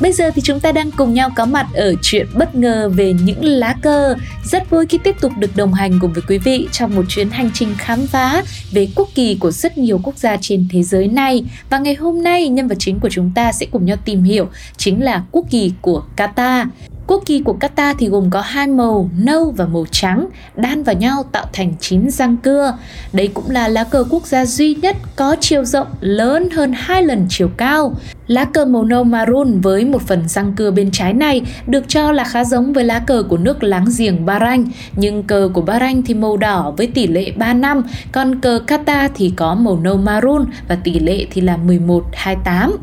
Bây giờ thì chúng ta đang cùng nhau có mặt ở chuyện bất ngờ về những lá cờ. Rất vui khi tiếp tục được đồng hành cùng với quý vị trong một chuyến hành trình khám phá về quốc kỳ của rất nhiều quốc gia trên thế giới này. Và ngày hôm nay, nhân vật chính của chúng ta sẽ cùng nhau tìm hiểu chính là quốc kỳ của Qatar. Quốc kỳ của Qatar thì gồm có hai màu nâu và màu trắng đan vào nhau tạo thành chín răng cưa. Đây cũng là lá cờ quốc gia duy nhất có chiều rộng lớn hơn hai lần chiều cao. Lá cờ màu nâu maroon với một phần răng cưa bên trái này được cho là khá giống với lá cờ của nước láng giềng Bahrain, nhưng cờ của Bahrain thì màu đỏ với tỷ lệ 3 năm, còn cờ Qatar thì có màu nâu maroon và tỷ lệ thì là 11-28.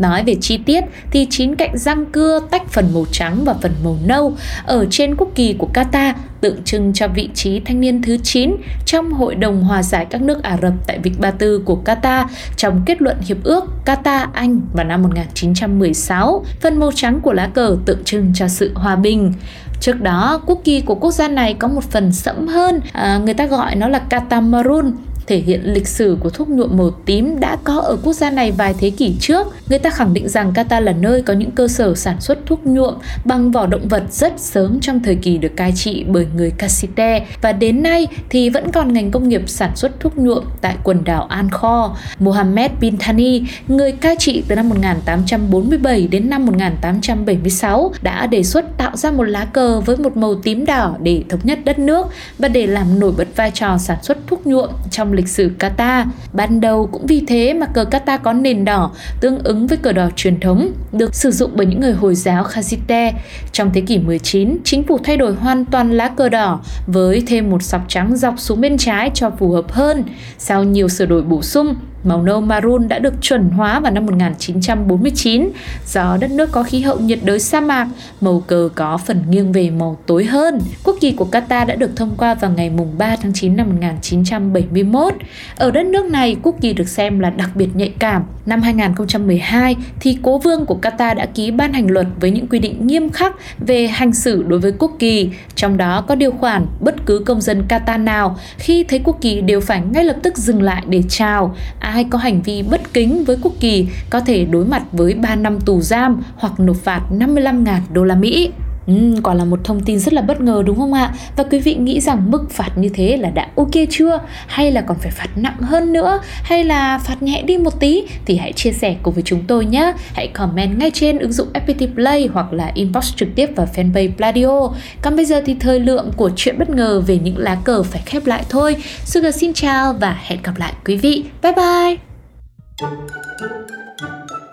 Nói về chi tiết thì chín cạnh răng cưa tách phần màu trắng và phần màu nâu ở trên quốc kỳ của Qatar tượng trưng cho vị trí thanh niên thứ 9 trong Hội đồng Hòa giải các nước Ả Rập tại Vịnh Ba Tư của Qatar trong kết luận hiệp ước Qatar-Anh vào năm 1916. Phần màu trắng của lá cờ tượng trưng cho sự hòa bình. Trước đó, quốc kỳ của quốc gia này có một phần sẫm hơn, à, người ta gọi nó là Qatar Maroon thể hiện lịch sử của thuốc nhuộm màu tím đã có ở quốc gia này vài thế kỷ trước. Người ta khẳng định rằng Qatar là nơi có những cơ sở sản xuất thuốc nhuộm bằng vỏ động vật rất sớm trong thời kỳ được cai trị bởi người Cassite và đến nay thì vẫn còn ngành công nghiệp sản xuất thuốc nhuộm tại quần đảo An Kho. Mohammed bin Thani, người cai trị từ năm 1847 đến năm 1876 đã đề xuất tạo ra một lá cờ với một màu tím đỏ để thống nhất đất nước và để làm nổi bật vai trò sản xuất thuốc nhuộm trong trong lịch sử Qatar. Ban đầu cũng vì thế mà cờ Qatar có nền đỏ tương ứng với cờ đỏ truyền thống được sử dụng bởi những người Hồi giáo Khazite. Trong thế kỷ 19, chính phủ thay đổi hoàn toàn lá cờ đỏ với thêm một sọc trắng dọc xuống bên trái cho phù hợp hơn. Sau nhiều sửa đổi bổ sung, Màu nâu maroon đã được chuẩn hóa vào năm 1949 do đất nước có khí hậu nhiệt đới sa mạc, màu cờ có phần nghiêng về màu tối hơn. Quốc kỳ của Qatar đã được thông qua vào ngày 3 tháng 9 năm 1971. Ở đất nước này, quốc kỳ được xem là đặc biệt nhạy cảm. Năm 2012 thì cố vương của Qatar đã ký ban hành luật với những quy định nghiêm khắc về hành xử đối với quốc kỳ, trong đó có điều khoản bất cứ công dân Qatar nào khi thấy quốc kỳ đều phải ngay lập tức dừng lại để chào ai có hành vi bất kính với quốc kỳ có thể đối mặt với 3 năm tù giam hoặc nộp phạt 55.000 đô la Mỹ. Ừ, quả là một thông tin rất là bất ngờ đúng không ạ? Và quý vị nghĩ rằng mức phạt như thế là đã ok chưa? Hay là còn phải phạt nặng hơn nữa? Hay là phạt nhẹ đi một tí? Thì hãy chia sẻ cùng với chúng tôi nhé. Hãy comment ngay trên ứng dụng FPT Play hoặc là inbox trực tiếp vào fanpage Pladio. Còn bây giờ thì thời lượng của chuyện bất ngờ về những lá cờ phải khép lại thôi. Sugar xin chào và hẹn gặp lại quý vị. Bye bye!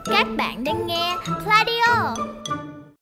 Các bạn đang nghe Pladio